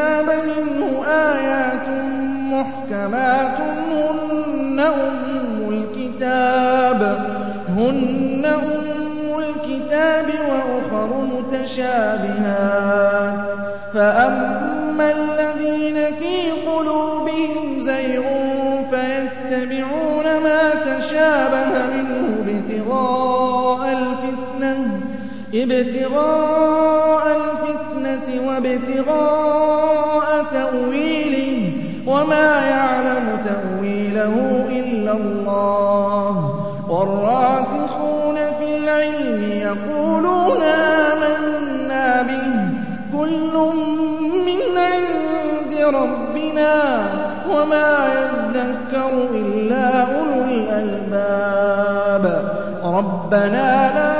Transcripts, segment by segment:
الكتاب منه آيات محكمات هن أم الكتاب هن أم الكتاب وأخر متشابهات. فأما الذين في قلوبهم زيغ فيتبعون ما تشابه منه ابتغاء الفتنة ابتغاء الفتنة وابتغاء تأويله وما يعلم تأويله إلا الله. والراسخون في العلم يقولون آمنا به. كل من عند ربنا وما يذكر إلا أولو الألباب. ربنا لا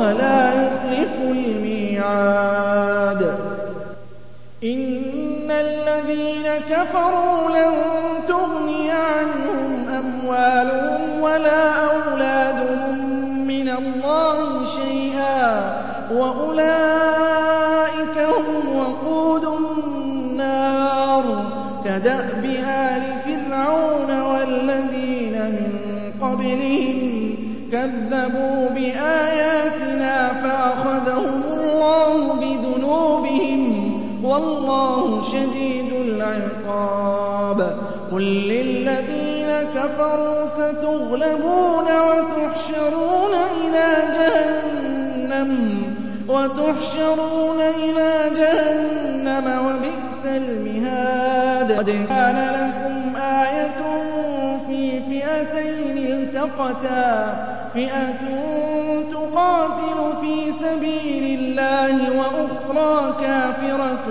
كفروا لن تغني عنهم أموالهم ولا أولادهم من الله شيئا وأولئك هم وقود النار كدأب آل فرعون والذين من قبلهم كذبوا بآياتنا فأخذهم الله بذنوبهم والله شديد قل للذين كفروا ستغلبون وتحشرون إلى جهنم وبئس المهاد. قد كان لكم آية في فئتين التقتا فئة تقاتل في سبيل الله وأخرى كافرة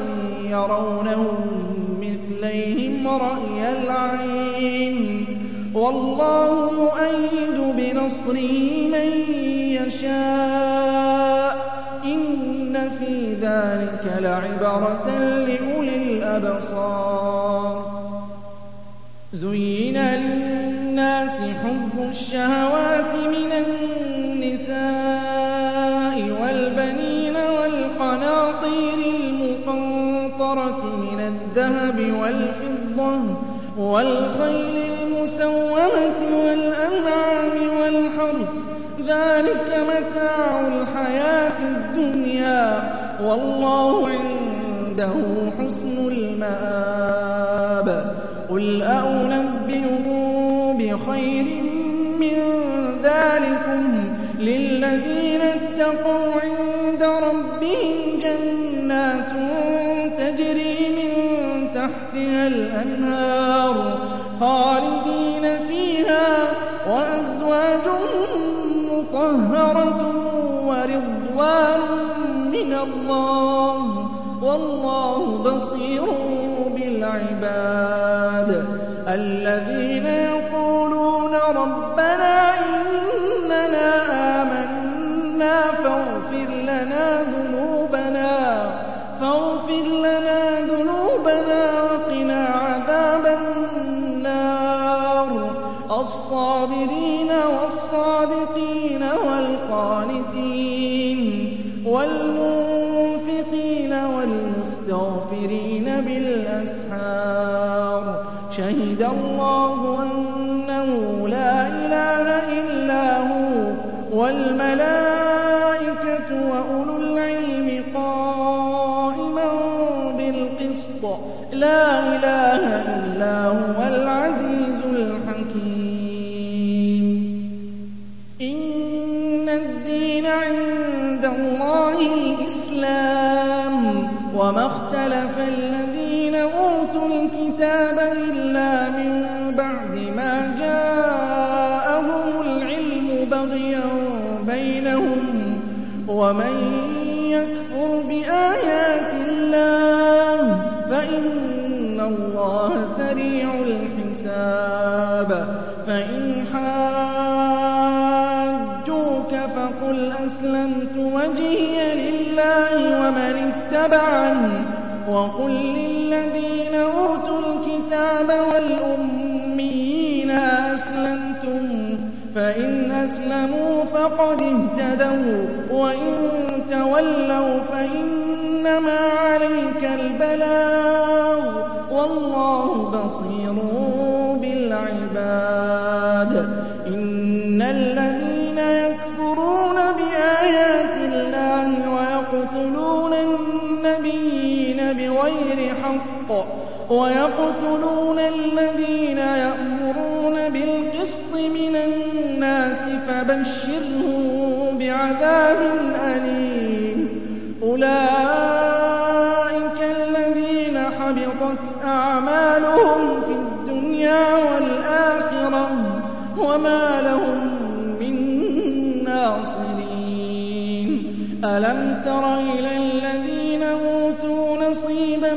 يرونهم مثليهم رأي العين. والله يؤيد بنصره من يشاء. إن في ذلك لعبرة لأولي الأبصار. زين للناس حب الشهوات من النساء الذهب والفضة والخيل المسومة والأنعام والحرث. ذلك متاع الحياة الدنيا والله عنده حسن المآب. قل أنبئكم بخير من ذلكم للذين اتقوا عند ربهم مطهرة ورضوان من الله. والله بصير بالعباد. الذين يقولون ربنا Oh. وَمَن يَكْفُرْ بِآيَاتِ اللَّهِ فَإِنَّ اللَّهَ سَرِيعُ الْحِسَابِ. فَإِنْ حَاجُّوكَ فَقُلْ أَسْلَمْتُ وَجْهِيَ لِلَّهِ وَمَنِ اتَّبَعَنِ ۖ وَقُل لِّلَّذِينَ أُوتُوا الْكِتَابَ وَالْأُمِّيِّينَ أَأَسْلَمْتُمْ ۚ فَإِنْ أَسْلَمُوا فَقَدِ اهْتَدَوا ۖ وَّإِن تَوَلَّوْا فَإِنَّمَا عَلَيْكَ الْبَلَاغُ ۗ وَاللَّهُ بَصِيرٌ بِالْعِبَادِ. إِنَّ الَّذِينَ يَكْفُرُونَ بِآيَاتِ اللَّهِ وَيَقْتُلُونَ النَّبِيِّينَ بِغَيْرِ حَقٍّ وَيَقْتُلُونَ الَّذِينَ يَأْمُرُونَ بِالْقِسْطِ مِنَ النَّاسِ فَبَشِّرْهُم بِعَذَابٍ أَلِيمٍ. أُولَٰئِكَ الَّذِينَ حَبِطَتْ أَعْمَالُهُمْ فِي الدُّنْيَا وَالْآخِرَةِ وَمَا لَهُم مِّن نَّاصِرِينَ. أَلَمْ تَرَ إِلَى الَّذِينَ أُوتُوا نَصِيبًا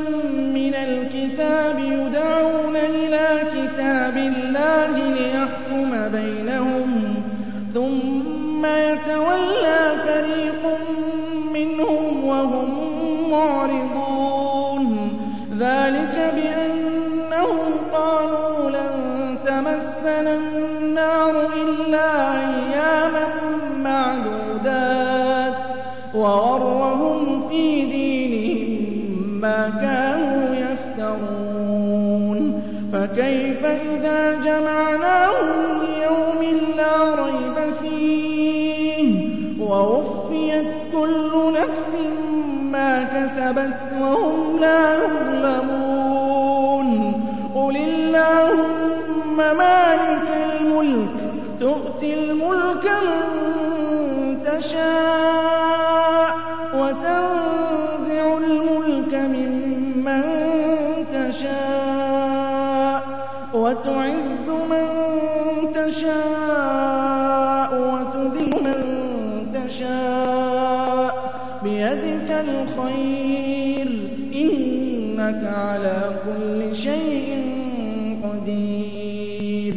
مِّنَ الْكِتَابِ يُدْعَوْنَ إِلَىٰ كِتَابِ اللَّهِ كَسَبَتْ وَهُمْ لَا يُظْلَمُونَ. قُلِ اللَّهُمَّ مَالِكَ الْمُلْكِ تُؤْتِي الْمُلْكَ مَن تَشَاءُ وَتَنزِعُ الْمُلْكَ مِمَّن تَشَاءُ وَتُعِزُّ مَن تَشَاءُ. بِيَدِكَ الْخَيْرُ ۖ إِنَّكَ عَلَىٰ كُلِّ شَيْءٍ قَدِيرٌ.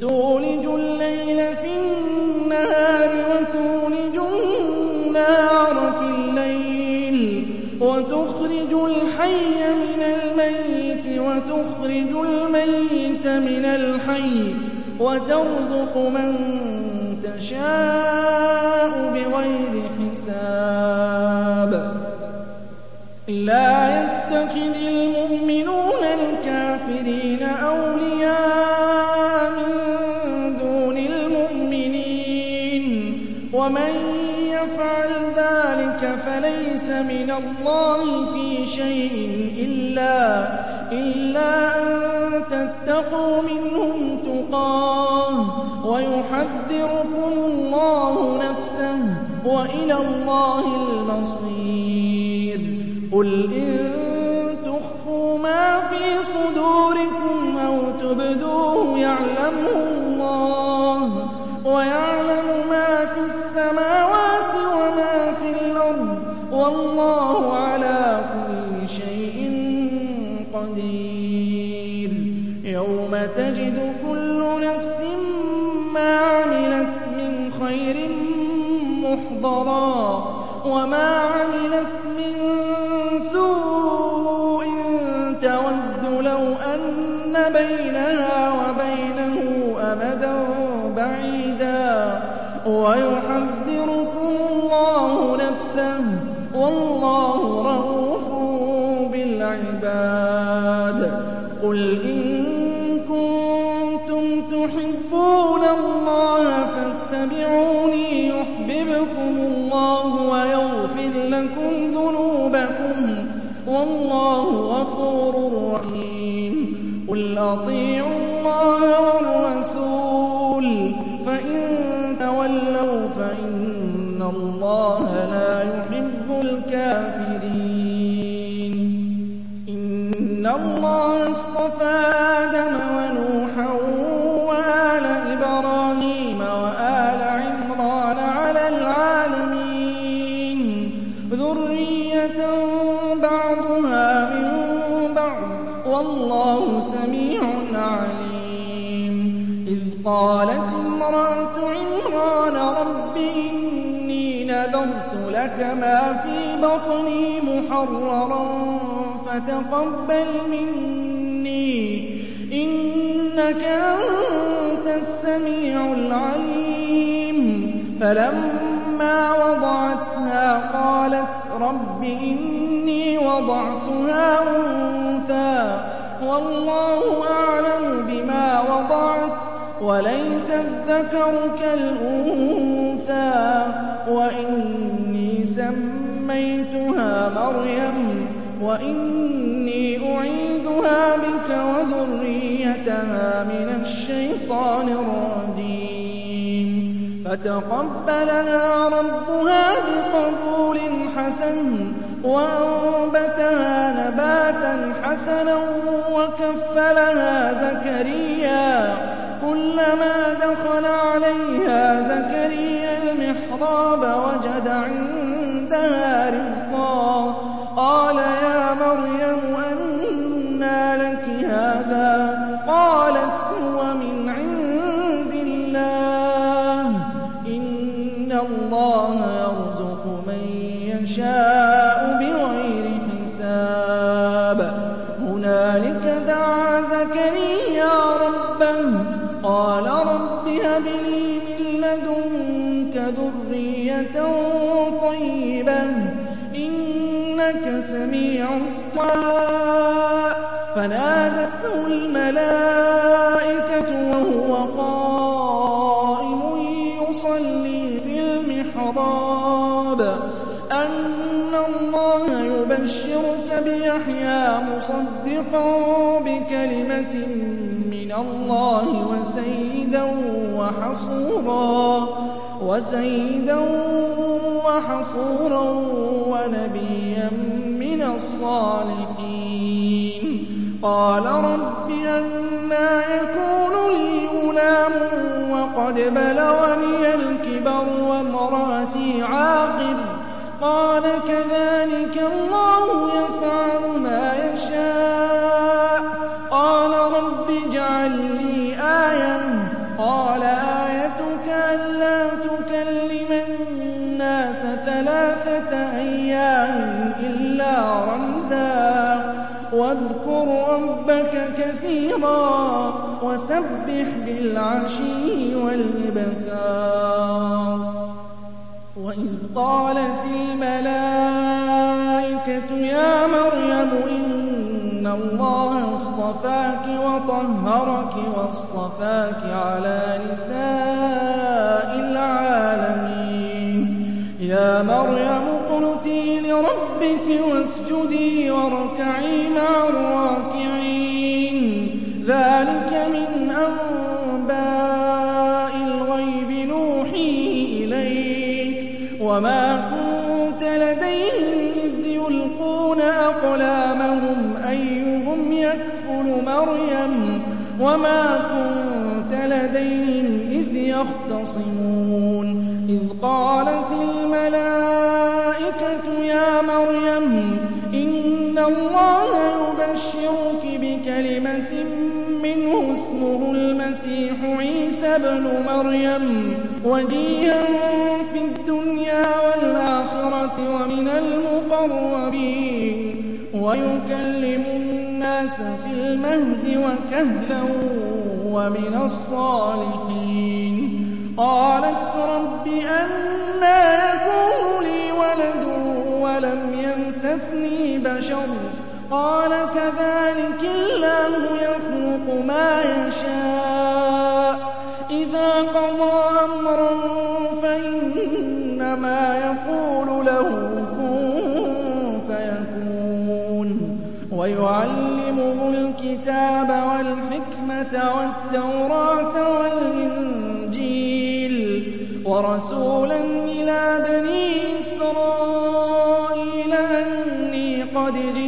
تُولِجُ اللَّيْلَ فِي النَّهَارِ وَتُولِجُ النَّهَارَ فِي اللَّيْلِ وَتُخْرِجُ الْحَيَّ مِنَ الْمَيِّتِ وَتُخْرِجُ الْمَيِّتَ مِنَ الْحَيِّ وَتَرْزُقُ مَن تَشَاءُ بِغَيْرِ حِسَابٍ. لَّا يَتَّخِذِ الْمُؤْمِنُونَ الْكَافِرِينَ أَوْلِيَاءَ مِن دُونِ الْمُؤْمِنِينَ ۖ. وَمَن يَفْعَلْ ذَٰلِكَ فَلَيْسَ مِنَ اللَّهِ فِي شَيْءٍ إِلَّا أَن تَتَّقُوا مِنْهُمْ تُقَاةً وَيُحَذِّرُكُمُ اللَّهُ نَفْسَهُ ۗ وَإِلَى اللَّهِ الْمَصِيرُ. قُلْ إِن تُخْفُوا مَا فِي صُدُورِكُمْ أَوْ تُبْدُوهُ يَعْلَمْهُ اللَّهُ ۗ وَيَعْلَمُ مَا فِي السَّمَاوَاتِ وَمَا فِي الْأَرْضِ ۗ وَاللَّهُ عَلَىٰ كُلِّ شَيْءٍ قَدِيرٌ يَوْمَ تَجِدُ كُلُّ نَفْسٍ مَّا عَمِلَتْ مِنْ خَيْرٍ مُّحْضَرًا وَمَا عَمِلَتْ وَيُحَذِّرُكُمُ اللَّهُ نَفْسَهُ ۗ وَاللَّهُ رَءُوفٌ بِالْعِبَادِ. قُلْ إِن كُنتُمْ تُحِبُّونَ اللَّهَ فَاتَّبِعُونِي يُحْبِبْكُمُ اللَّهُ وَيَغْفِرْ لَكُمْ ذُنُوبَكُمْ ۗ وَاللَّهُ غَفُورٌ رَّحِيمٌ. قُلْ أَطِيعُوا اللَّهَ لَا يُحِبُّ الْكَافِرِينَ. إِنَّ اللَّهَ مَا فِي بَطْنِي مُحَرَّرًا فَتَقَبَّلْ مِنِّي ۖ. إِنَّكَ أَنتَ السَّمِيعُ الْعَلِيمُ. فَلَمَّا وَضَعَتْهَا قَالَتْ رَبِّ إِنِّي وَضَعْتُهَا أُنثَىٰ. وَاللَّهُ أَعْلَمُ بِمَا وَضَعَتْ وَلَيْسَ الذَّكَرُ كَالْأُنثَىٰ. وَإِنِّي سَمَّيْتُهَا مَرْيَمَ وَإِنِّي أُعِيذُهَا بِكَ وَذُرِّيَّتَهَا مِنَ الشَّيْطَانِ الرَّجِيمِ. فَتَقَبَّلَهَا رَبُّهَا بِقَبُولٍ حَسَنٍ وَأَنبَتَهَا نَبَاتًا حَسَنًا وَكَفَّلَهَا زَكَرِيَّا. كُلَّمَا دَخَلَ عَلَيْهَا زَكَرِيَّا الْمِحْرَابَ وَجَدَ عِندَهَا رِزْقًا قَالَ الدُّعَاءِ فَنَادَتْهُ الْمَلَائِكَةُ وَهُوَ قَائِمٌ يُصَلِّي فِي الْمِحْرَابِ أَنَّ اللَّهَ يُبَشِّرُكَ بِيَحْيَىٰ مُصَدِّقًا بِكَلِمَةٍ مِّنَ اللَّهِ وَسَيِّدًا وَحَصُورًا وَنَبِيًّا الصَّالِحِينَ. قَالَ رَبِّ أَنَّىٰ يَكُونُ لِي غُلَامٌ وَقَدْ بَلَغَنِيَ الْكِبَرُ وَامْرَأَتِي عَاقِرٌ ۖ. قَالَ كَذَٰلِكَ اللَّهُ يَفْعَلُ مَا يَشَاءُ ۖ. قَالَ رَبِّ اجْعَل لِّي آيَةً ۖ. قَالَ وَاذْكُر رَّبَّكَ كَثِيرًا وَسَبِّحْ بِالْعَشِيِّ وَالْإِبْكَارِ. وَإِذْ قَالَتِ الْمَلَائِكَةُ يَا مَرْيَمُ إِنَّ اللَّهَ اصْطَفَاكِ وَطَهَّرَكِ وَاصْطَفَاكِ عَلَىٰ نِسَاءِ الْعَالَمِينَ. يَا مَرْيَمُ اقْنُتِي لِرَبِّكِ وَاسْجُدِي وَارْكَعِي مَعَ الرَّاكِعِينَ. ذَٰلِكَ مِنْ أَنبَاءِ الْغَيْبِ نُوحِيهِ إِلَيْكَ ۖ. وَمَا كُنتَ لَدَيْهِمْ إِذْ يُلْقُونَ أَقْلَامَهُمْ أَيُّهُمْ يَكْفُلُ مَرْيَمَ ۖ. وَمَا كُنتَ لَدَيْهِمْ إِذْ يَخْتَصِمُونَ. إِذْ قَالَتِ الْمَلَائِكَةُ اللَّهَ يُبَشِّرُكِ بِكَلِمَةٍ مِّنْهُ اسْمُهُ الْمَسِيحُ عِيسَى ابْنُ مَرْيَمَ وَجِيهًا فِي الدُّنْيَا وَالْآخِرَةِ وَمِنَ الْمُقَرَّبِينَ وَيُكَلِّمُ النَّاسَ فِي الْمَهْدِ وَكَهْلًا وَمِنَ الصَّالِحِينَ. قَالَتْ رَبِّ أَنَّىٰ يَكُونُ لِي وَلَدٌ وَلَمْ يَمْسَسْنِي بَشَرٌ. قال كذلك الله يخلق ما يشاء. إذا قضى أمرا فإنما يقول له كن فيكون. ويعلمه الكتاب والحكمة والتوراة والإنجيل ورسولا إلى بني إسرائيل أني قد جئتكم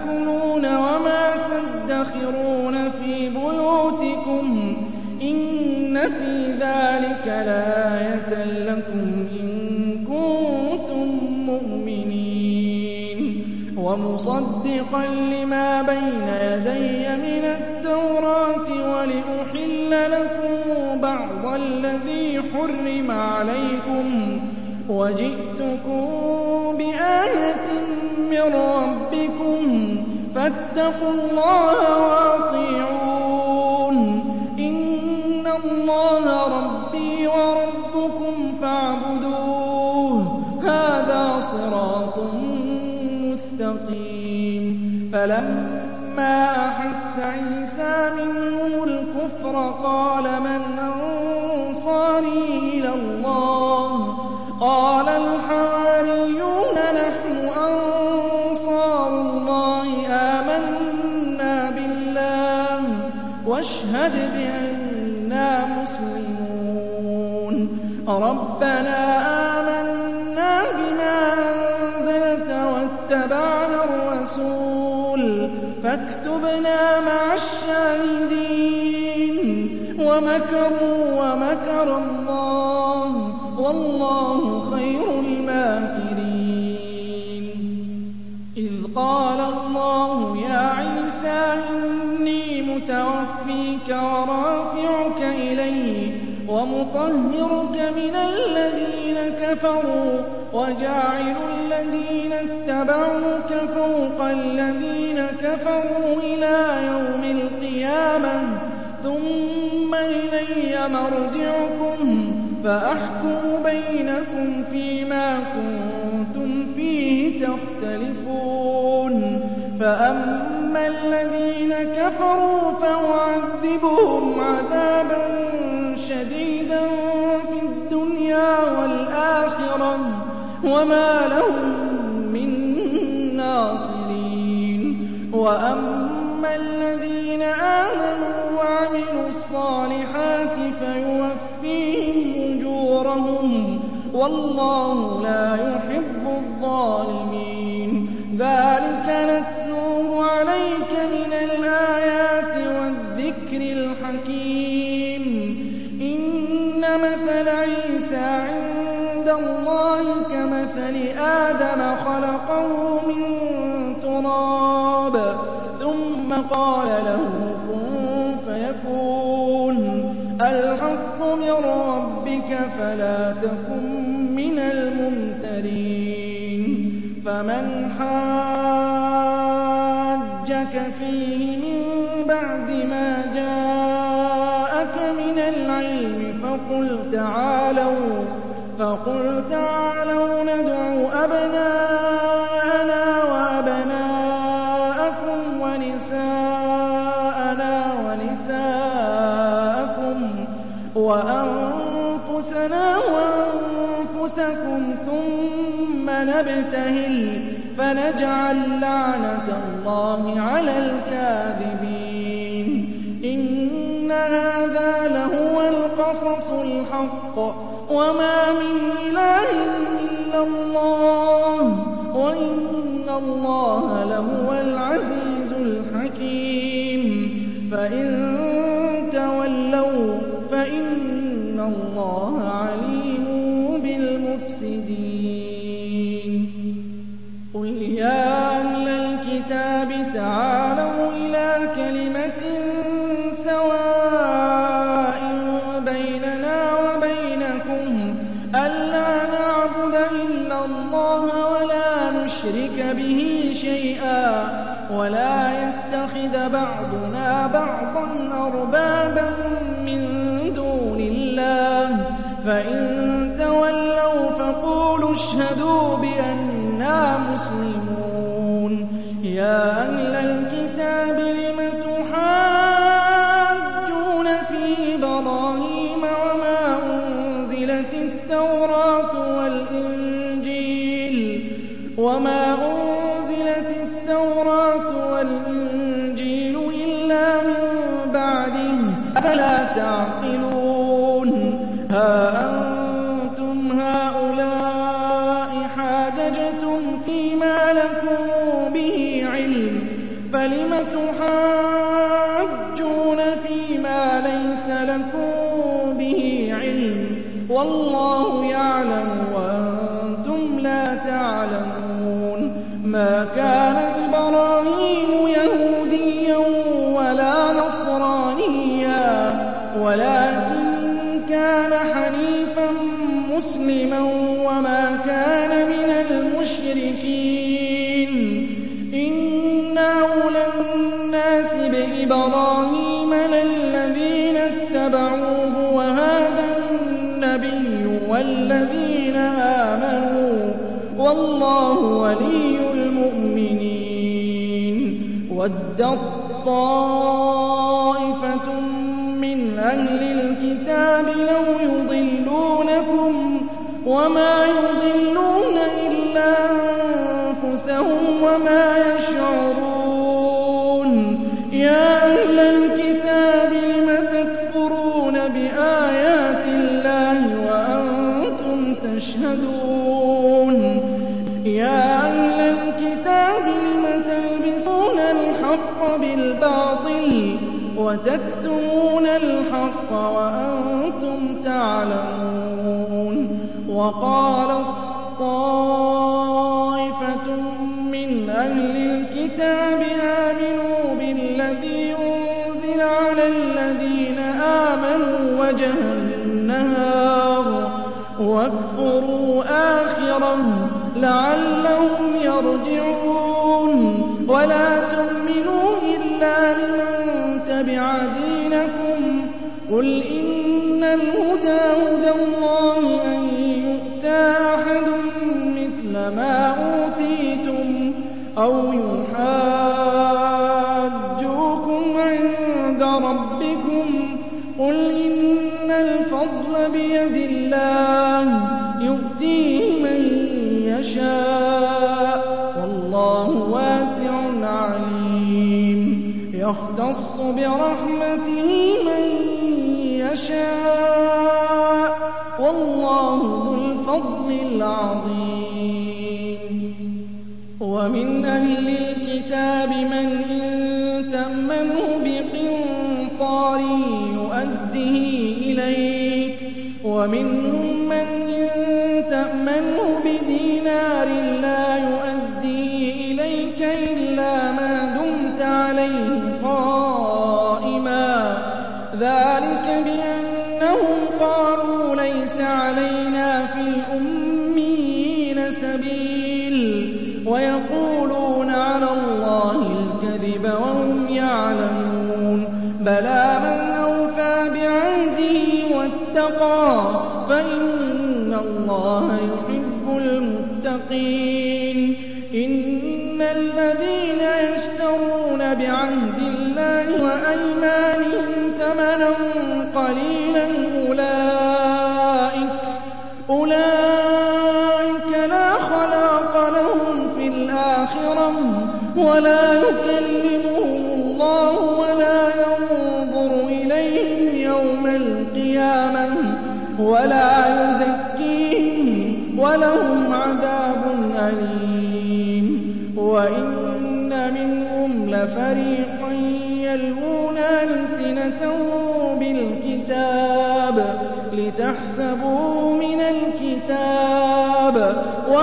تأكلون وما تدخرون في بيوتكم إن في ذلك لآية لكم إن كنتم مؤمنين ومصدقا لما بين يدي من التوراة ولأحل لكم بعض الذي حرم عليكم وجئتكم بآية من ربكم فاتقوا الله وأطيعون. إن الله ربي وربكم فاعبدوه. هذا صراط مستقيم. فلما أحس عيسى منهم الكفر قال من أنصاري ربنا آمنا بما أنزلت واتبعنا الرسول فاكتبنا مع الشاهدين ومكروا ومكر الله والله خير الماكرين. إذ قال الله يا عيسى إني متوفيك ورافعك إلي الذين كفروا وجاعل الذين اتبعوك فوق الذين كفروا إلى يوم القيامة. ثم إلي مرجعكم فأحكم بينكم فيما كنتم فيه تختلفون. فأما الذين كفروا فأعذبهم عذابا وما لهم من ناصرين. وأما الذين آمنوا وعملوا الصالحات فيوفيهم أجورهم. والله لا يحب الظالمين. ثم قال له كن فيكون. الحق من ربك فلا تكن من الممترين. فمن حاجك فيه من بعد ما جاءك من العلم فقل تعالوا فنجعل لعنة الله على الكاذبين. إن هذا لهو القصص الحق. وما لكم به علم. والله يعلم وأنتم لا تعلمون. ما كان وَدَّت طَّائِفَةٌ مِّنْ أَهْلِ الْكِتَابِ لَوْ يُضِلُّونَكُمْ وَمَا يُضِلُّونَ إِلَّا أَنفُسَهُمْ وَمَا وَتَكْتُمُونَ الْحَقَّ وَأَنتُمْ تَعْلَمُونَ وَقَالَت طَّائِفَةٌ مِّنْ أَهْلِ الْكِتَابِ آمِنُوا بِالَّذِي أُنزِلَ عَلَى الَّذِينَ آمَنُوا وَجْهَ النَّهَارِ وَاكْفُرُوا آخِرَهُ لَعَلَّهُمْ يَرْجِعُونَ وَلَا تُؤْمِنُوا إِلَّا الْهُدَىٰ هُدَى اللَّهِ أَن يُؤْتَىٰ أَحَدٌ مِّثْلَ مَا أُوتِيتُمْ أَوْ يُحَاجُّوكُمْ عِندَ رَبِّكُمْ ۗ؟ قُلْ إِنَّ الْفَضْلَ بِيَدِ اللَّهِ يُؤْتِيهِ مَن يَشَاءُ ۗ وَاللَّهُ وَاسِعٌ عَلِيمٌ. يَخْتَصُّ بِرَحْمَتِهِ مَن يَشَاءُ ۚ. وَاللَّهُ ذُو الْفَضْلِ الْعَظِيمِ.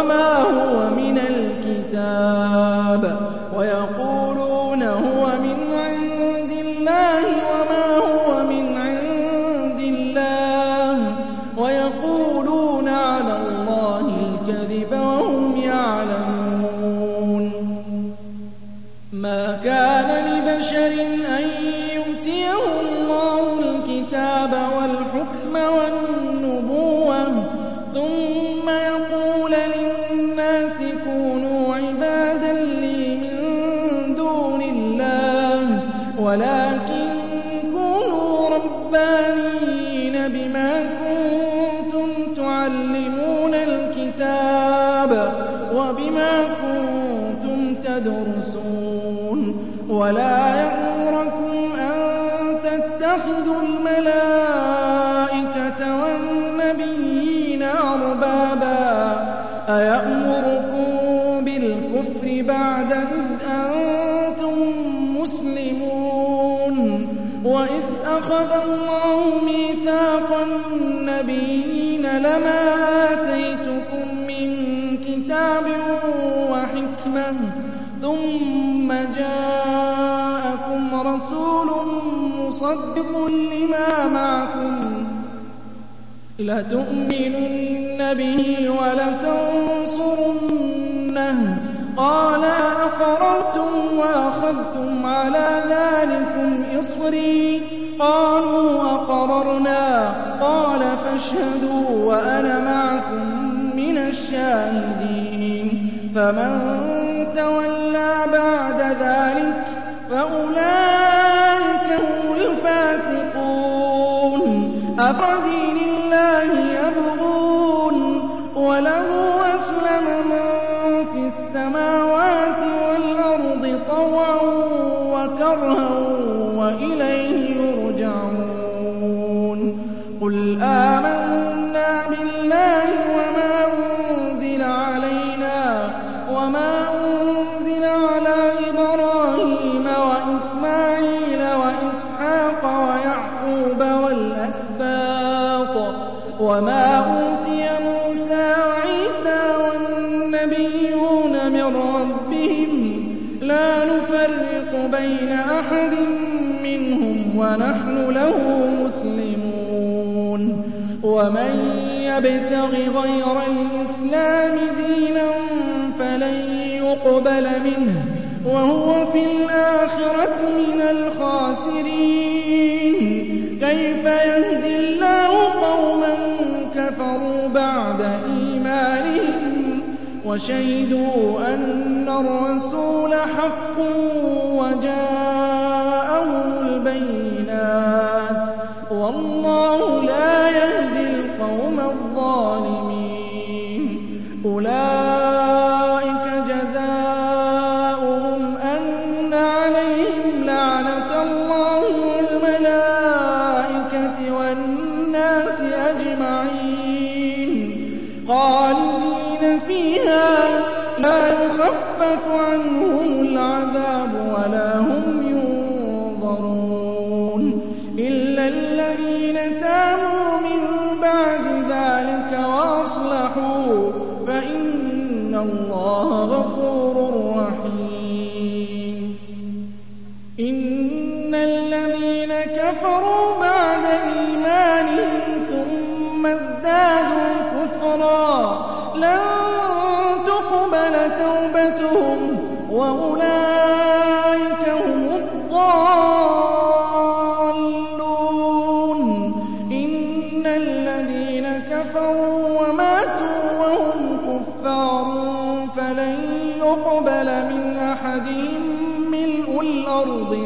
وما هو من الكتاب ويقولون هو من عند الله وما هو من عند الله ويقولون على الله الكذب وهم يعلمون ما كان لبشر أن يؤتيه الله الكتاب والحكم والنبي ولا يأمركم أن تتخذوا الملائكة والنبيين أربابا أيأمركم بالكفر بعد إذ أنتم مسلمون وإذ أخذ الله ميثاق النبيين لما مصدق لما معكم. لتؤمنن به ولتنصرنه. قال أقررتم وأخذتم على ذلكم إصري. قالوا أقررنا. قال فاشهدوا وأنا معكم من الشاهدين. فمن تولى بعد ذلك فأولئك أفدين الله يبغون وله أسلم من في السماوات لا نفرق بين أحد منهم ونحن له مسلمون. ومن يبتغ غير الإسلام دينا فلن يقبل منه وهو في الآخرة من الخاسرين. كيف يهدي وشهدوا أن الرسول حق وجاءهم البينات. والله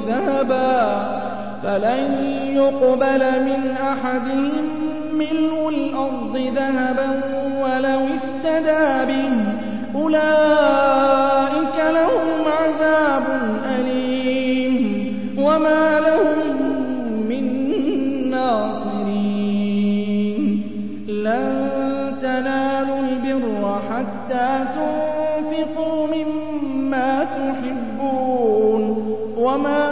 ذهبا فلن يقبل من أحدهم ملء الأرض ذهبا ولو افتدى به. أولئك لهم عذاب أليم. وما لهم من ناصرين. لن تنالوا البر حتى تنفقوا مما تحبون. وما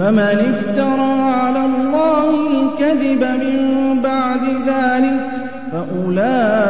فمن افترى على الله الكذب من بعد ذلك فأولئك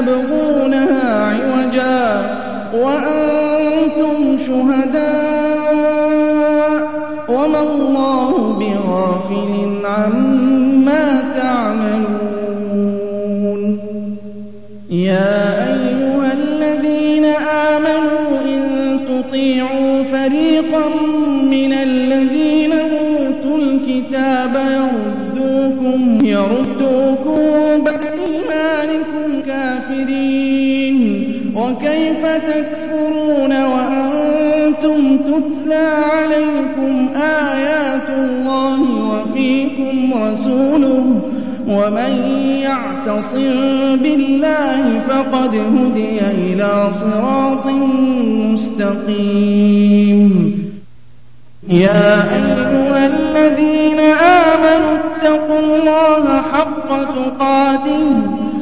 تَبْغُونَهَا عِوَجًا وَأَنتُمْ شُهَدَاءُ وَمَا اللَّهُ بِغَافِلٍ عَمَّا تَكْفُرُونَ وَأَنتُمْ تُتْلَىٰ عَلَيْكُمْ آيَاتُ اللَّهِ وَفِيكُمْ رَسُولُهُ ۗ وَمَن يَعْتَصِم بِاللَّهِ فَقَدْ هُدِيَ إِلَىٰ صِرَاطٍ مُّسْتَقِيمٍ. يَا أَيُّهَا الَّذِينَ آمَنُوا اتَّقُوا اللَّهَ حَقَّ تُقَاتِهِ.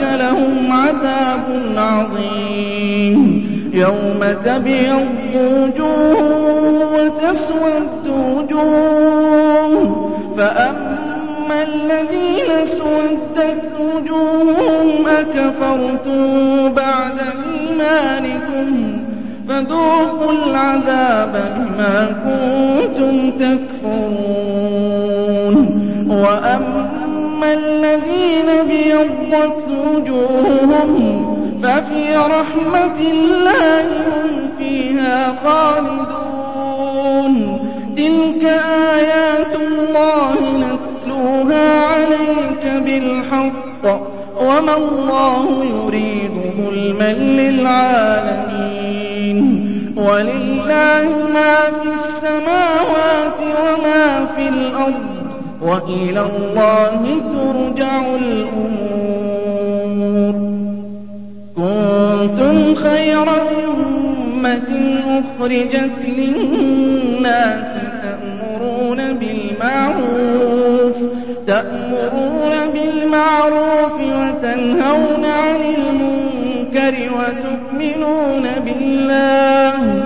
لَهُمْ عَذَابٌ عَظِيمٌ. يَوْمَ تَبْيَضُّ وُجُوهٌ وَتَسْوَدُّ وُجُوهٌ ۚ. فَأَمَّا الَّذِينَ اسْوَدَّتْ وُجُوهُهُمْ أَكَفَرْتُم بَعْدَ إِيمَانِكُمْ فَذُوقُوا الْعَذَابَ بِمَا كُنتُمْ تَكْفُرُونَ. وَأَمَّا الَّذِينَ ابْيَضَّتْ وُجُوهُهُمْ فَفِي رَحْمَةِ اللَّهِ هُمْ فِيهَا خَالِدُونَ. تِلْكَ آيَاتُ اللَّهِ نَتْلُوهَا عَلَيْكَ بِالْحَقِّ ۗ وَمَا اللَّهُ يُرِيدُ ظُلْمًا لِّلْعَالَمِينَ. وَلِلَّهِ مَا فِي السَّمَاوَاتِ وَمَا فِي الْأَرْضِ ۚ وَإِلَى اللَّهِ تُرْجَعُ الْأُمُورُ. كُنتُمْ خَيْرَ أُمَّةٍ أُخْرِجَتْ لِلنَّاسِ تَأْمُرُونَ بِالْمَعْرُوفِ وَتَنْهَوْنَ عَنِ الْمُنكَرِ وتؤمنون بالله.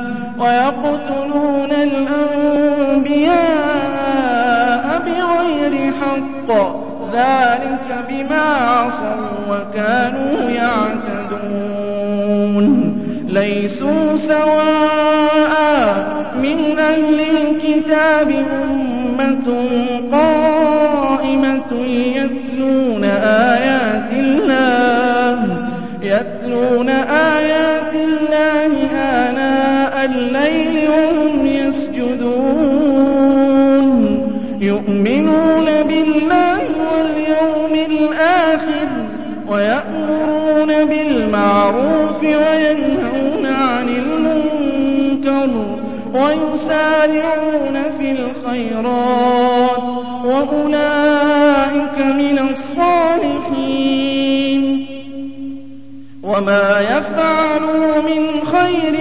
ويقتلون الأنبياء بغير حق. ذلك بما عصوا وكانوا يعتدون. ليسوا سواء من أهل الكتاب أمة قائمة يتلون آيات الله يتلون آيات الليل وهم يسجدون. يؤمنون بالله واليوم الآخر ويأمرون بالمعروف وينهون عن المنكر ويسارعون في الخيرات وأولئك من الصالحين. وما يفعلوا من خير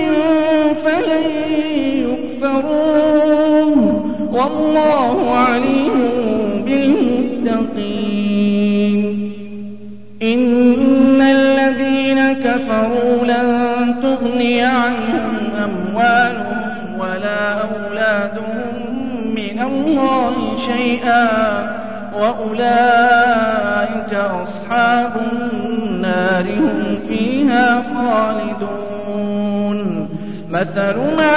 يكفروه والله عليم بالمتقين. إن الذين كفروا لن تغني عنهم أموالهم ولا أولادهم من الله شيئا. وأولئك أصحاب النار هم فيها خالدون. مثل ما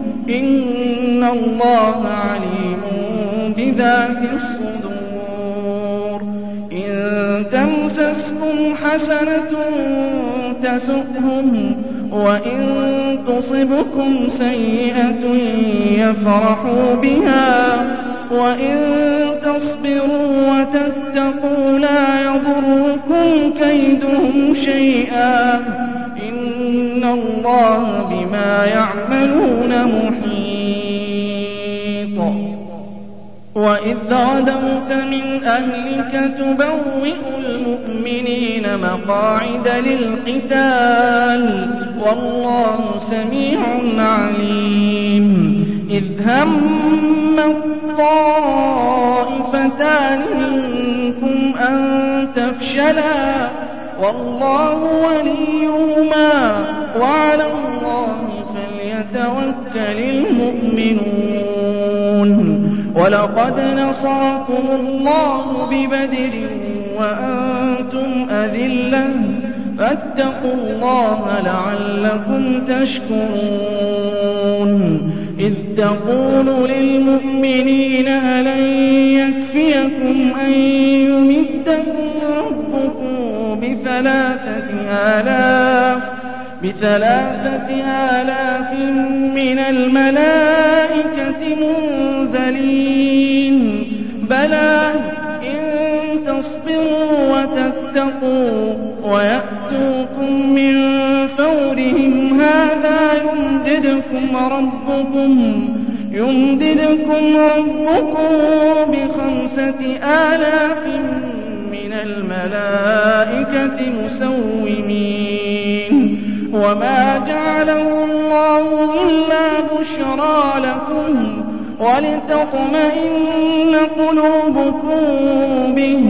إِنَّ اللَّهَ عَلِيمٌ بِذَاتِ الصُّدُورِ إِن تَمْسَسْكُمْ حَسَنَةٌ تَسُؤْهُمْ وَإِن تُصِبْكُمْ سَيِّئَةٌ يَفْرَحُوا بِهَا وَإِن تَصْبِرُوا وَتَتَّقُوا لَا يَضُرُّكُمْ كَيْدُهُمْ شَيْئًا ۗ إِنَّ اللَّهَ بِمَا يَعْمَلُونَ مُحِيطٌ. وَإِذْ غَدَوْتَ مِنْ أَهْلِكَ تُبَوِّئُ الْمُؤْمِنِينَ مَقَاعِدَ لِلْقِتَالِ ۗ وَاللَّهُ سَمِيعٌ عَلِيمٌ. إِذْ هَمَّ الطَّائِفَتَانِ مِنكُمْ أَن تَفْشَلَا وَاللَّهُ وَلِيُّهُمَا ۗ وَعَلَى اللَّهِ فَلْيَتَوَكَّلِ المؤمنون. ولقد نصركم الله ببدر وأنتم أذلة. فاتقوا الله لعلكم تشكرون. إذ تقول للمؤمنين ألن يكفيكم أن يمدكم ربكم بثلاثة آلاف بثلاثة آلاف من الملائكة منزلين. بلى إن تصبروا وتتقوا ويأتوكم من فورهم هذا يمددكم ربكم يمددكم ربكم بخمسة آلاف من الملائكة مسومين. وما جعله الله إلا بشرى لكم ولتطمئن قلوبكم به.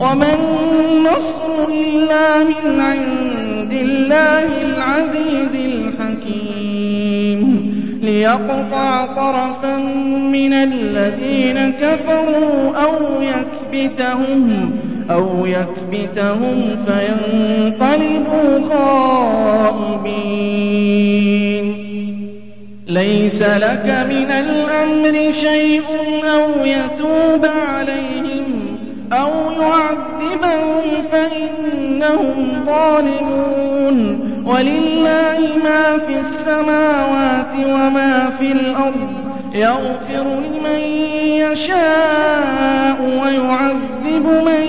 وما النصر إلا من عند الله العزيز الحكيم. ليقطع طرفا من الذين كفروا أو يكبتهم. أو يكبتهم فينقلبوا خائبين. ليس لك من الأمر شيء أو يتوب عليهم أو يعذبهم فإنهم ظالمون. ولله ما في السماوات وما في الأرض. يغفر لمن يشاء ويعذب من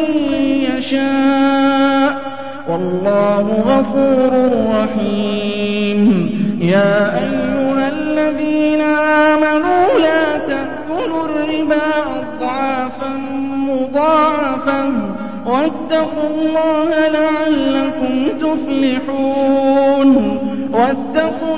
يشاء. والله غفور رحيم. يا أيها الذين آمنوا لا تأكلوا الربا أضعافا مضاعفا واتقوا الله لعلكم تفلحون. واتقوا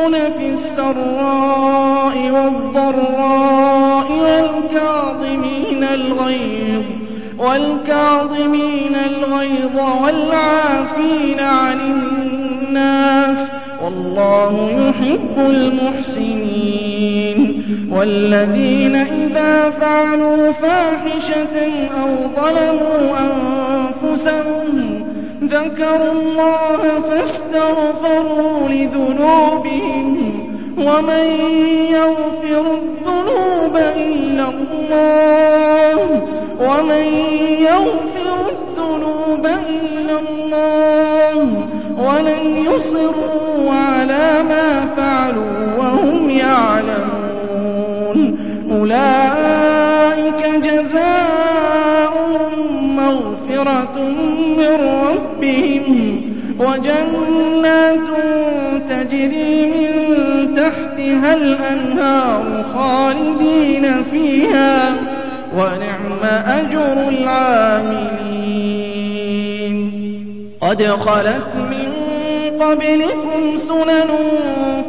ينفقون في السراء والضراء والكاظمين الغيظ والكاظمين الغيظ والعافين عن الناس والله يحب المحسنين. والذين إذا فعلوا فاحشة أو ظلموا أنفسهم ذكروا الله فاستغفروا لذنوبهم ومن يغفر الذنوب إلا الله ومن يغفر الذنوب إلا الله ولن يصروا على ما فعلوا وهم يعلمون أولئك جزاؤهم مغفرة من ربهم وجنات تجري من تحتها الأنهار خالدين فيها ونعم أجر العاملين. قد خلت من قبلكم سنن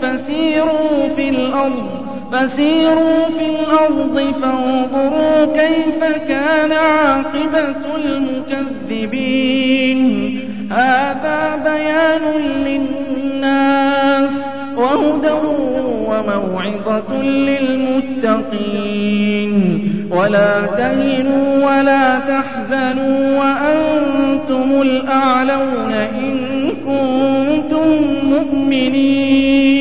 فسيروا في الأرض فسيروا في الأرض فانظروا كيف كان عاقبة المكذبين. هذا بيان للناس وهدى وموعظة للمتقين. ولا تهنوا ولا تحزنوا وأنتم الأعلون إن كنتم مؤمنين.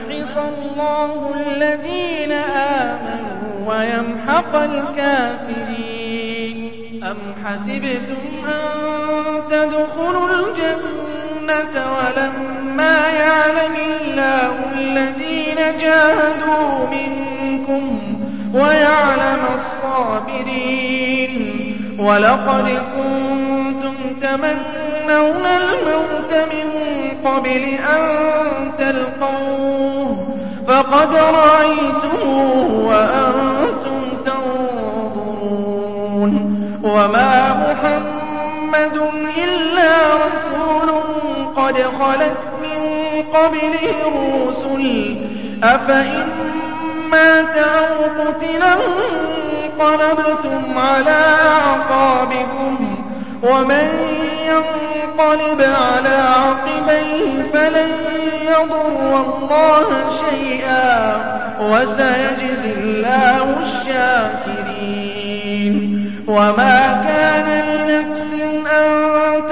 وليمحص اللَّهُ الَّذِينَ آمَنُوا وَيَمْحَقَ الْكَافِرِينَ أَمْ حَسِبْتُمْ أَن تَدْخُلُوا الْجَنَّةَ وَلَمَّا يَعْلَمِ اللَّهُ الَّذِينَ جَاهَدُوا مِنكُمْ وَيَعْلَمَ الصَّابِرِينَ وَلَقَدْ كُنتُمْ تَمَنَّوْنَ الْمَوْتَ مِن قَبْلِ أَن تَلْقَوْهُ فَقَدْ رَأَيْتُمُوهُ وَأَنتُمْ تَنظُرُونَ وَمَا مُحَمَّدٌ إِلَّا رَسُولٌ قَدْ خَلَتْ مِن قَبْلِهِ الرُّسُلُ ۚ أَفَإِن مَّاتَ أَوْ قُتِلَ انقَلَبْتُمْ عَلَىٰ أَعْقَابِكُمْ ۚ وَمَن يَنقَلِبْ عَلَىٰ عَقِبَيْهِ فَلَن يَضُرَّ اللَّهَ شَيْئًا ۗ وَسَيَجْزِي اللَّهُ الشَّاكِرِينَ. وَمَا كَانَ لِنَفْسٍ أَن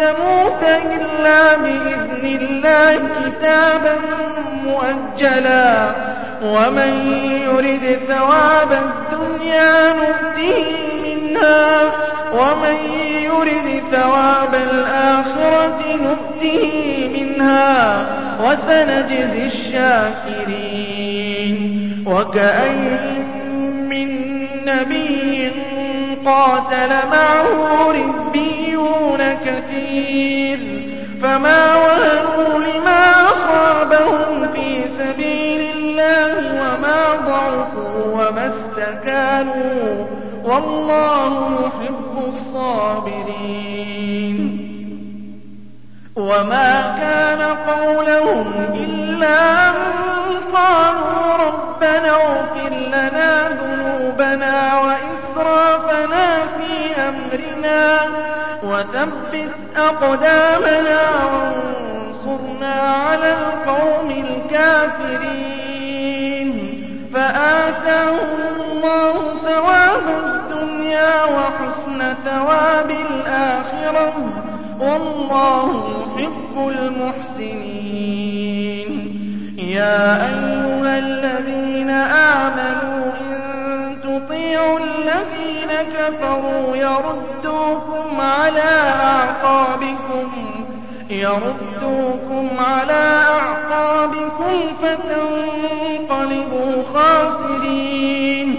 تَمُوتَ إِلَّا بِإِذْنِ اللَّهِ كِتَابًا مُّؤَجَّلًا ۗ. وَمَن يُرِدْ ثَوَابَ الدُّنْيَا نُؤْتِهِ مِنْهَا وَمَن يُرِدْ ثَوَابَ الْآخِرَةِ نُؤْتِهِ مِنْهَا ۚ وَسَنَجْزِي الشَّاكِرِينَ. وَكَأَيِّن مِّن نَّبِيٍّ قَاتَلَ مَعَهُ رِبِّيُّونَ كَثِيرٌ. فَمَا وَهَنُوا لِمَا أَصَابَهُمْ فِي سَبِيلِ اللَّهِ وَمَا ضَعُفُوا وَمَا اسْتَكَانُوا ۗ. وَاللَّهُ يُحِبُّ الصَّابِرِينَ. وَمَا كَانَ قَوْلَهُمْ إِلَّا أَن قَالُوا رَبَّنَا اغْفِرْ لَنَا ذُنُوبَنَا وَإِسْرَافَنَا فِي أَمْرِنَا وَثَبِّتْ أَقْدَامَنَا وَانصُرْنَا عَلَى الْقَوْمِ الْكَافِرِينَ. فَآتَاهُمُ اللَّهُ ثَوَابَ الدُّنْيَا وَحُسْنَ ثَوَابِ الْآخِرَةِ ۗ. وَاللَّهُ يُحِبُّ الْمُحْسِنِينَ. يَا أَيُّهَا الَّذِينَ آمَنُوا إِن تُطِيعُوا الَّذِينَ كَفَرُوا يَرُدُّوكُمْ عَلَىٰ أَعْقَابِكُمْ. فَتَنقَلِبُوا خَاسِرِينَ.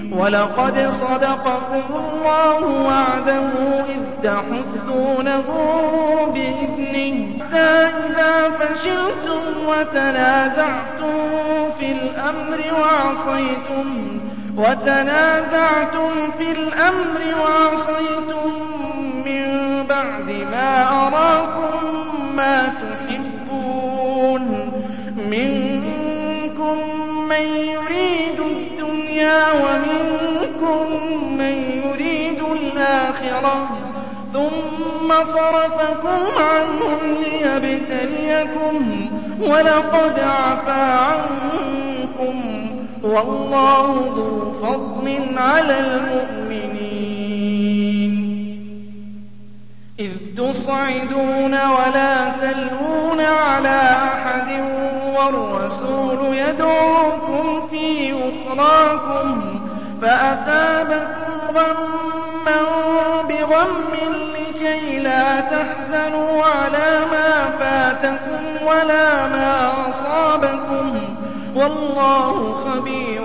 وَلَقَدْ صَدَقَكُمُ اللَّهُ وَعْدَهُ إِذْ تَحُسُّونَهُم بِإِذْنِهِ ۖ حَتَّىٰ إِذَا فَشِلْتُمْ وَتَنَازَعْتُمْ فِي الْأَمْرِ وَعَصَيْتُم مِّن بَعْدِ مَا أَرَاكُم مَّا تُحِبُّونَ ۚ. مِنكُم مَّن يُرِيدُ الدُّنْيَا وَمِنكُم مَّن يُرِيدُ الْآخِرَةَ ۚ ثُمَّ صَرَفَكُمْ عَنْهُمْ لِيَبْتَلِيَكُمْ ۖ. وَلَقَدْ عَفَا عَنكُمْ ۗ. وَاللَّهُ ذُو فَضْلٍ عَلَى الْمُؤْمِنِينَ. إِذْ تُصْعِدُونَ وَلَا تَلْوُونَ عَلَىٰ أَحَدٍ وَالرَّسُولُ يَدْعُوكُمْ فِي أُخْرَاكُمْ. فَأَثَابَكُمْ غَمًّا بِغَمٍّ لِّكَيْ لَا تَحْزَنُوا عَلَىٰ مَا فَاتَكُمْ وَلَا مَا أَصَابَكُمْ ۗ. وَاللَّهُ خَبِيرٌ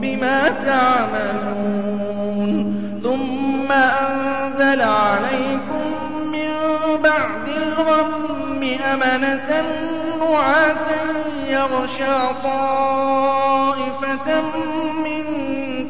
بِمَا تَعْمَلُونَ. ثُمَّ أَنزَلَ عَلَيْكُم مِّن بَعْدِ الْغَمِّ أَمَنَةً نُّعَاسًا يَغْشَىٰ طَائِفَةً مِّنكُمْ ۖ.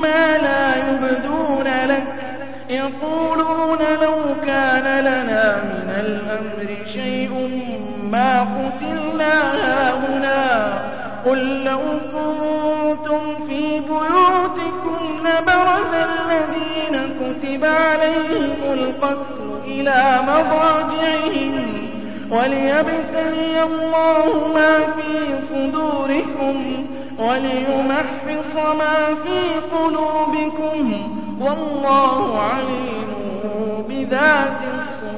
ما لا يبدون لك. يقولون لو كان لنا من الأمر شيء ما قتلنا هاهنا. قل لو كنتم في بيوتكم لبرز الذين كتب عليهم القتل إلى مضاجعهم. وليبتلي الله ما في صدوركم. وليمحص ما في قلوبكم والله عليم بذات الصدور.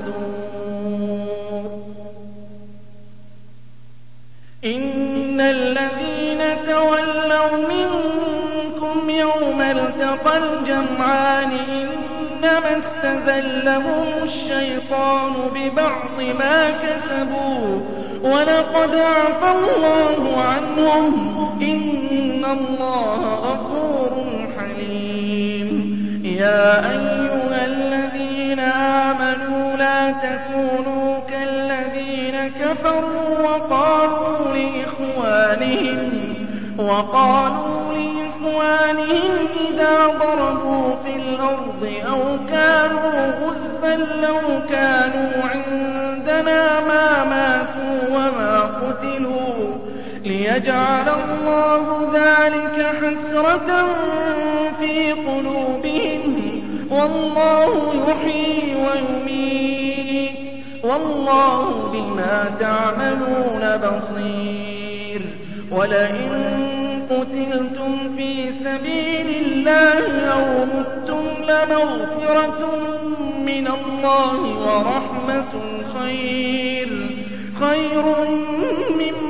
إن الذين تولوا منكم يوم التقى الجمعان إنما استزلهم الشيطان ببعض ما كسبوا ولقد عفى الله عنهم إن الله غفور حليم يا أيها الذين آمنوا لا تكونوا كالذين كفروا وقالوا لإخوانهم وقالوا لإخوانهم إذا ضربوا في الأرض أو كانوا غزا لو كانوا عندنا ما ماتوا وما قتلوا ليجعل الله ذلك حسرة في قلوبهم. والله يحيي ويميت. والله بما تعملون بصير. ولئن قتلتم في سبيل الله أو متم لمغفرة من الله ورحمة خير. خير مما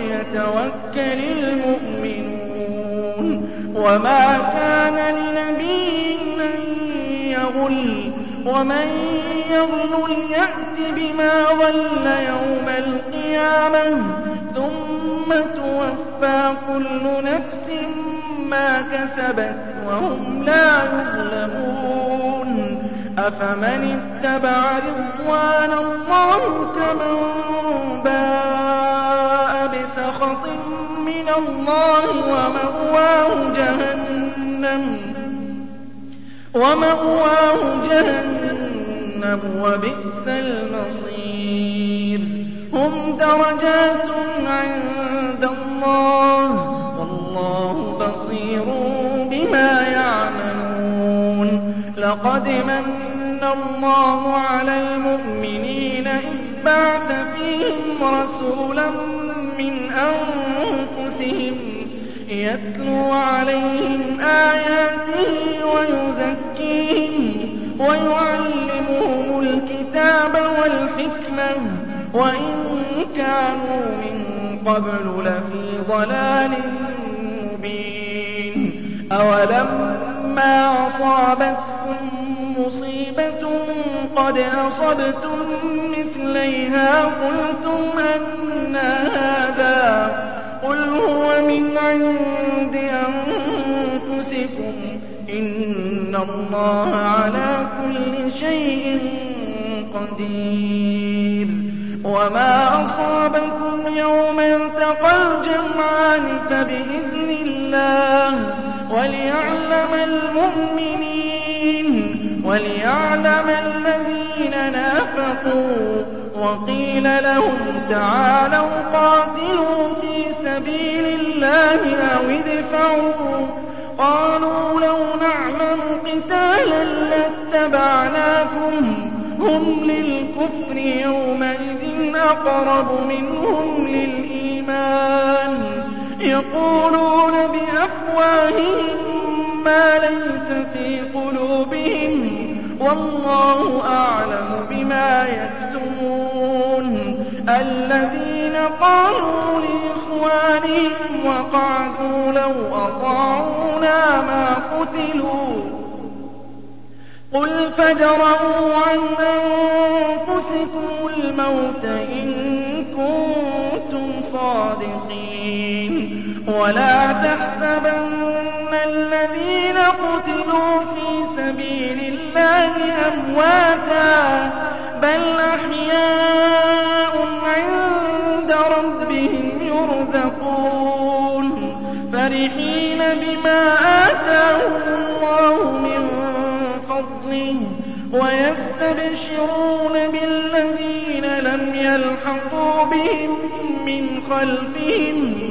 المؤمنون وما كان لنبي أن يغل ومن يغل يأت بما غل يوم القيامة ثم توفى كل نفس ما كسبت وهم لا يظلمون أفمن اتبع رضوان الله كمن باء بسخط من الله ومأواه جهنم ومأواه جهنم وبئس المصير هم درجات عند الله والله بصير بما يعملون لقد من الله على المؤمنين إذ بعث فيهم رسولا من أنفسهم يتلو عليهم آياته ويزكيهم ويعلمهم الكتاب والحكمة وإن كانوا من قبل لفي ضلال مبين أولما أصابتكم مصيبة قد أصبتم مثليها قلتم أن هذا قل هو من عند أنفسكم إن الله على كل شيء قدير. وما أصابكم يوم التقى الجمعان فبإذن الله وليعلم المؤمنين وليعلم نافقوا وقيل لهم تعالوا قاتلوا في سبيل الله أو ادفعوا قالوا لو نعلم قتالا لاتبعناكم هم للكفر يومئذ أقرب منهم للإيمان يقولون بأفواههم ما ليس في قلوبهم والله أعلم بما يكتمون. الذين قالوا لإخوانهم وقعدوا لو أطاعونا ما قتلوا. قل فادرءوا عن أنفسكم الموت إن كنتم صادقين. ولا تحسبن الذين قتلوا في سبيل الله أمواتا بل أحياء عند ربهم يرزقون. فرحين بما آتاهم الله من فضله ويستبشرون بالذين لم يلحقوا بهم من خلفهم.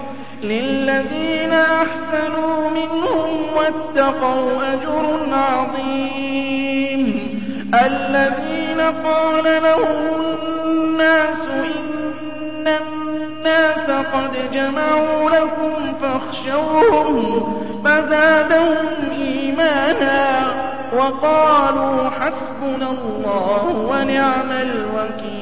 لِلَّذِينَ أَحْسَنُوا مِنْهُمْ وَاتَّقَوْا أَجْرٌ عَظِيمٌ. الَّذِينَ قَالَ لَهُمُ النَّاسُ إِنَّ النَّاسَ قَدْ جَمَعُوا لَكُمْ فَاخْشَوْهُمْ فَزَادَهُمْ إِيمَانًا وَقَالُوا حَسْبُنَا اللَّهُ وَنِعْمَ الْوَكِيلُ.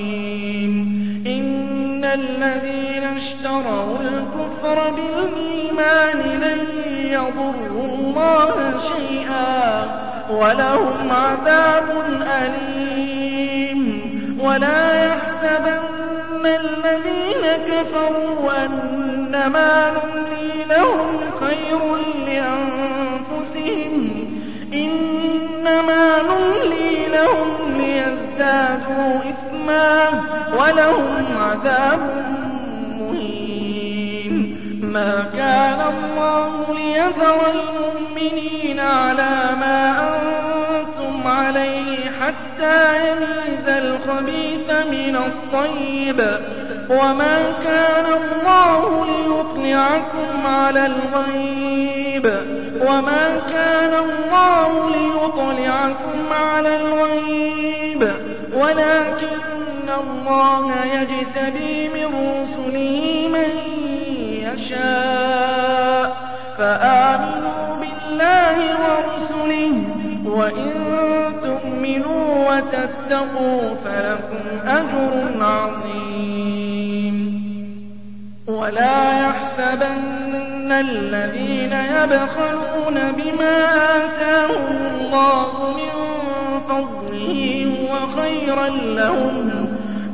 الَّذِينَ اشْتَرَوُا الْكُفْرَ بِالْإِيمَانِ لَن يَضُرُّوا اللَّهَ شَيْئًا ۖ وَلَهُمْ عَذَابٌ أَلِيمٌ. وَلَا يَحْسَبَنَّ الَّذِينَ كَفَرُوا أَنَّمَا نُمْلِي لَهُمْ خَيْرٌ لِّأَنفُسِهِمْ ۚ. إِنَّمَا نُمْلِي لَهُمْ لِيَزْدَادُوا إِثْمًا ۚ وَلَهُمْ عَذَابٌ مُّهِينٌ. مَا كَانَ اللَّهُ لِيَذَرَ الْمُؤْمِنِينَ عَلَىٰ مَا أَنتُمْ عَلَيْهِ حَتَّىٰ يَمِيزَ الْخَبِيثَ مِنَ الطَّيِّبِ ۗ. وَمَا كَانَ اللَّهُ لِيُطْلِعَكُمْ عَلَى الْغَيْبِ ۚ. وَمَا كَانَ اللَّهُ لِيُطْلِعَكُمْ عَلَى الْغَيْبِ. وَلَٰكِنَّ اللَّهَ يَجْتَبِي مِن رُّسُلِهِ مَن يَشَاءُ ۖ. فَآمِنُوا بِاللَّهِ وَرُسُلِهِ ۚ وَإِن تُؤْمِنُوا وَتَتَّقُوا فَلَكُمْ أَجْرٌ عَظِيمٌ. وَلَا يَحْسَبَنَّ الَّذِينَ يَبْخَلُونَ بِمَا آتَاهُمُ اللَّهُ مِن فَضْلِهِ هُوَ خَيْرًا لَّهُم.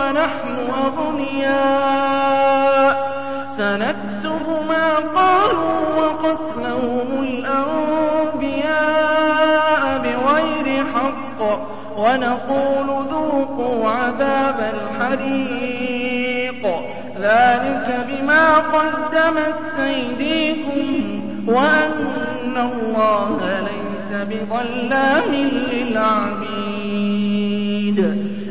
وَنَحْنُ أَغْنِيَاءُ ۘ. سَنَكْتُبُ مَا قَالُوا وَقَتْلَهُمُ الْأَنبِيَاءَ بِغَيْرِ حَقٍّ. وَنَقُولُ ذُوقُوا عَذَابَ الْحَرِيقِ. ذَٰلِكَ بِمَا قَدَّمَتْ أَيْدِيكُمْ وَأَنَّ اللَّهَ لَيْسَ بِظَلَّامٍ لِّلْعَبِيدِ.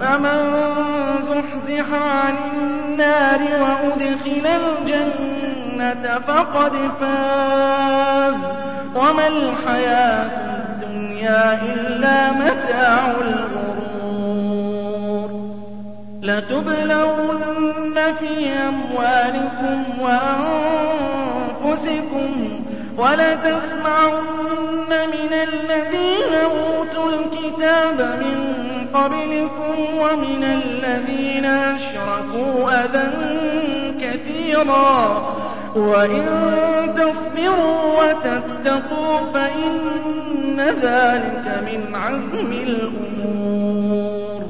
فَمَن زُحْزِحَ عَنِ النَّارِ وَأُدْخِلَ الْجَنَّةَ فَقَدْ فَازَ ۗ. وَمَا الْحَيَاةُ الدُّنْيَا إِلَّا مَتَاعُ الْغُرُورِ. لَتُبْلَوُنَّ فِي أَمْوَالِكُمْ وَأَنفُسِكُمْ ۖ وَلَتَسْمَعُنَّ مِنَ الَّذِينَ أُوتُوا الْكِتَابَ مِن قَبْلِكُمْ وَمِنَ الَّذِينَ أَشْرَكُوا أَذًى كَثِيرًا ۚ. وَإِن تَصْبِرُوا وَتَتَّقُوا فَإِنَّ ذَٰلِكَ مِنْ عَزْمِ الْأُمُورِ.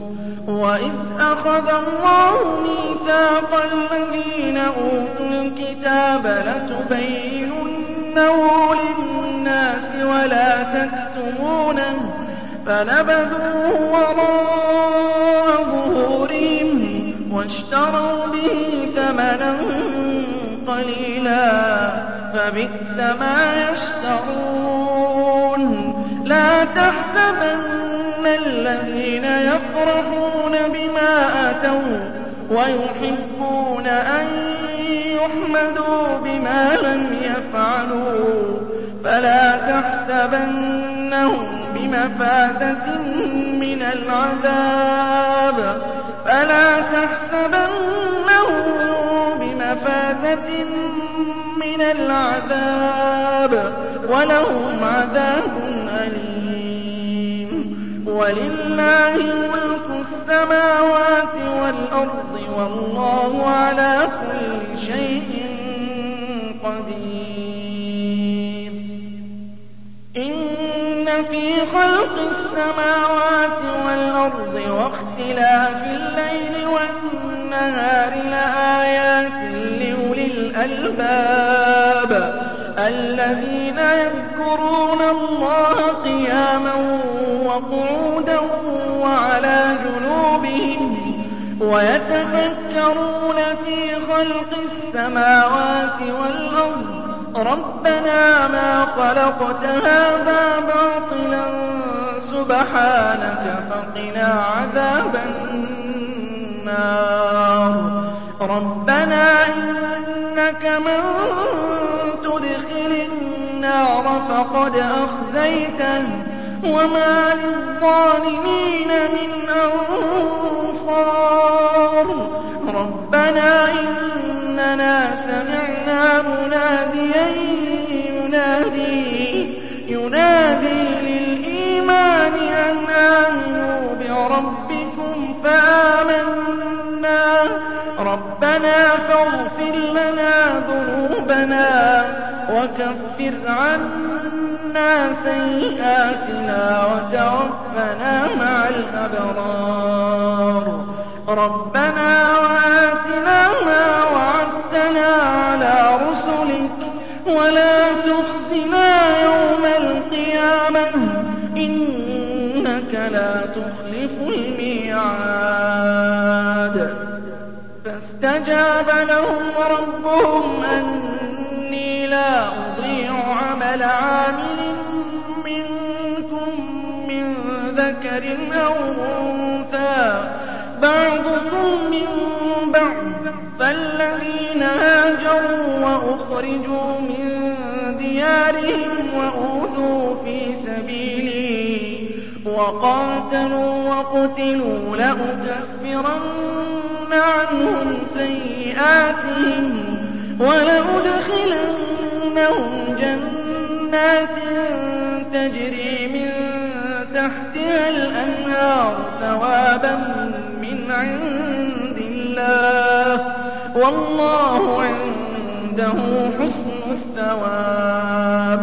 وَإِذْ أَخَذَ اللَّهُ مِيثَاقَ الَّذِينَ أُوتُوا الْكِتَابَ لَتُبَيِّنُنَّهُ لِلنَّاسِ وَلَا تَكْتُمُونَهُ. فَنَبَذُوهُ وَرَاءَ ظُهُورِهِمْ وَاشْتَرَوْا بِهِ ثَمَنًا قَلِيلًا. فَبِئْسَ مَا يَشْتَرُونَ. لَا تَحْسَبَنَّ الَّذِينَ يَفْرَحُونَ بِمَا أَتَوا وَيُحِبُّونَ أَن يُحْمَدُوا بِمَا لَمْ يَفْعَلُوا. فَلَا تَحْسَبَنَّهُم بِمَفَازَةٍ مِّنَ الْعَذَابِ. فَلَا تَحْسَبَنَّهُم بِمَفَازَةٍ مِّنَ الْعَذَابِ ۖ. وَلَهُمْ عَذَابٌ أَلِيمٌ. وَلِلَّهِ مُلْكُ السَّمَاوَاتِ وَالْأَرْضِ ۗ وَاللَّهُ عَلَىٰ كُلِّ فِي خَلْقِ السَّمَاوَاتِ وَالْأَرْضِ وَاخْتِلَافِ اللَّيْلِ وَالنَّهَارِ لَآيَاتٍ لِّأُولِي الْأَلْبَابِ الَّذِينَ يَذْكُرُونَ اللَّهَ قِيَامًا وَقُعُودًا وَعَلَىٰ جُنُوبِهِمْ وَيَتَفَكَّرُونَ فِي خَلْقِ السَّمَاوَاتِ وَالْأَرْضِ رَبَّنَا مَا خَلَقْتَ هَٰذَا بَاطِلًا سُبْحَانَكَ فَقِنَا عَذَابَ النَّارِ. رَبَّنَا إِنَّكَ مَن تُدْخِلِ النَّارَ فَقَدْ أَخْزَيْتَهُ ۖ وَمَا لِلظَّالِمِينَ مِنْ أَنصَارٍ. رَبَّنَا إِنَّنَا سَمِعْنَا مُنَادِيًا يُنَادِي لِلْإِيمَانِ أَنْ آمِنُوا بِرَبِّكُمْ فَآمَنَّا. رَبَّنَا فَاغْفِرْ لَنَا ذُنُوبَنَا وَكَفِّرْ عَنَّا سَيِّئَاتِنَا وَتَوَفَّنَا مَعَ الْأَبْرَارِ. رَبَّنَا وَآتِنَا مَا وَعَدتَّنَا عَلَىٰ رُسُلِكَ وَلَا تُخْزِنَا يَوْمَ الْقِيَامَةِ ۗ إِنَّكَ لَا تُخْلِفُ الْمِيعَادَ. فَاسْتَجَابَ لَهُمْ رَبُّهُمْ أَنِّي لَا أُضِيعُ عَمَلَ عَامِلٍ مِّنكُم مِّن ذَكَرٍ أَوْ أُنثَىٰ بَعْضُكُم مِّن بَعْضٍ ۖ فَالَّذِينَ هَاجَرُوا وَأُخْرِجُوا مِن دِيَارِهِمْ وَأُوذُوا فِي سَبِيلِي وَقَاتَلُوا وَقُتِلُوا لَأُكَفِّرَنَّ عَنْهُمْ سَيِّئَاتِهِمْ وَلَأُدْخِلَنَّهُمْ جَنَّاتٍ تَجْرِي مِن تَحْتِهَا الْأَنْهَارُ ثَوَابًا عِندِ اللَّهِ ۗ وَاللَّهُ عِندَهُ حُسْنُ الثَّوَابِ.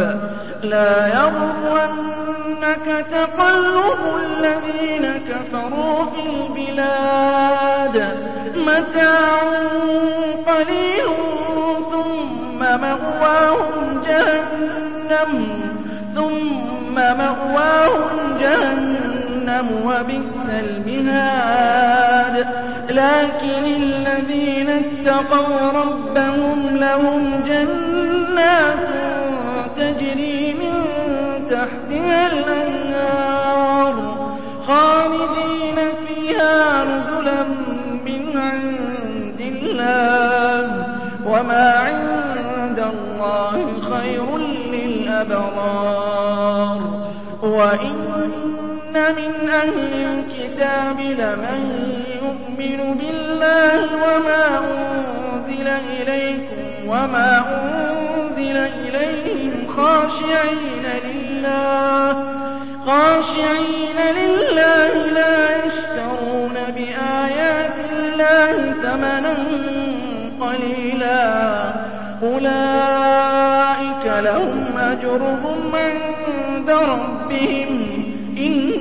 لَا يَغُرَّنَّكَ تَقَلُّبُ الَّذِينَ كَفَرُوا فِي الْبِلَادِ. مَتَاعٌ قَلِيلٌ ثُمَّ مَأْوَاهُمْ جَهَنَّمُ ۖ. وَبِئْسَ الْمِهَادُ. لَٰكِنِ الَّذِينَ اتَّقَوْا رَبَّهُمْ لَهُمْ جَنَّاتٌ تَجْرِي مِن تَحْتِهَا الْأَنْهَارُ. خَالِدِينَ فِيهَا نُزُلًا مِّنْ عِندِ اللَّهِ ۗ. وَمَا عِندَ اللَّهِ خَيْرٌ لِّلْأَبْرَارِ. وَإِنَّ مِنْ أَهْلِ الْكِتَابِ لَمَن يُؤْمِنُ بِاللَّهِ وَمَا أُنزِلَ إِلَيْكُمْ وَمَا أُنزِلَ إِلَيْهِمْ خَاشِعِينَ لِلَّهِ لَا يَشْتَرُونَ بِآيَاتِ اللَّهِ ثَمَنًا قَلِيلًا ۗ أُولَٰئِكَ لَهُمْ أَجْرُهُمْ عِندَ رَبِّهِمْ ۗ إِنَّ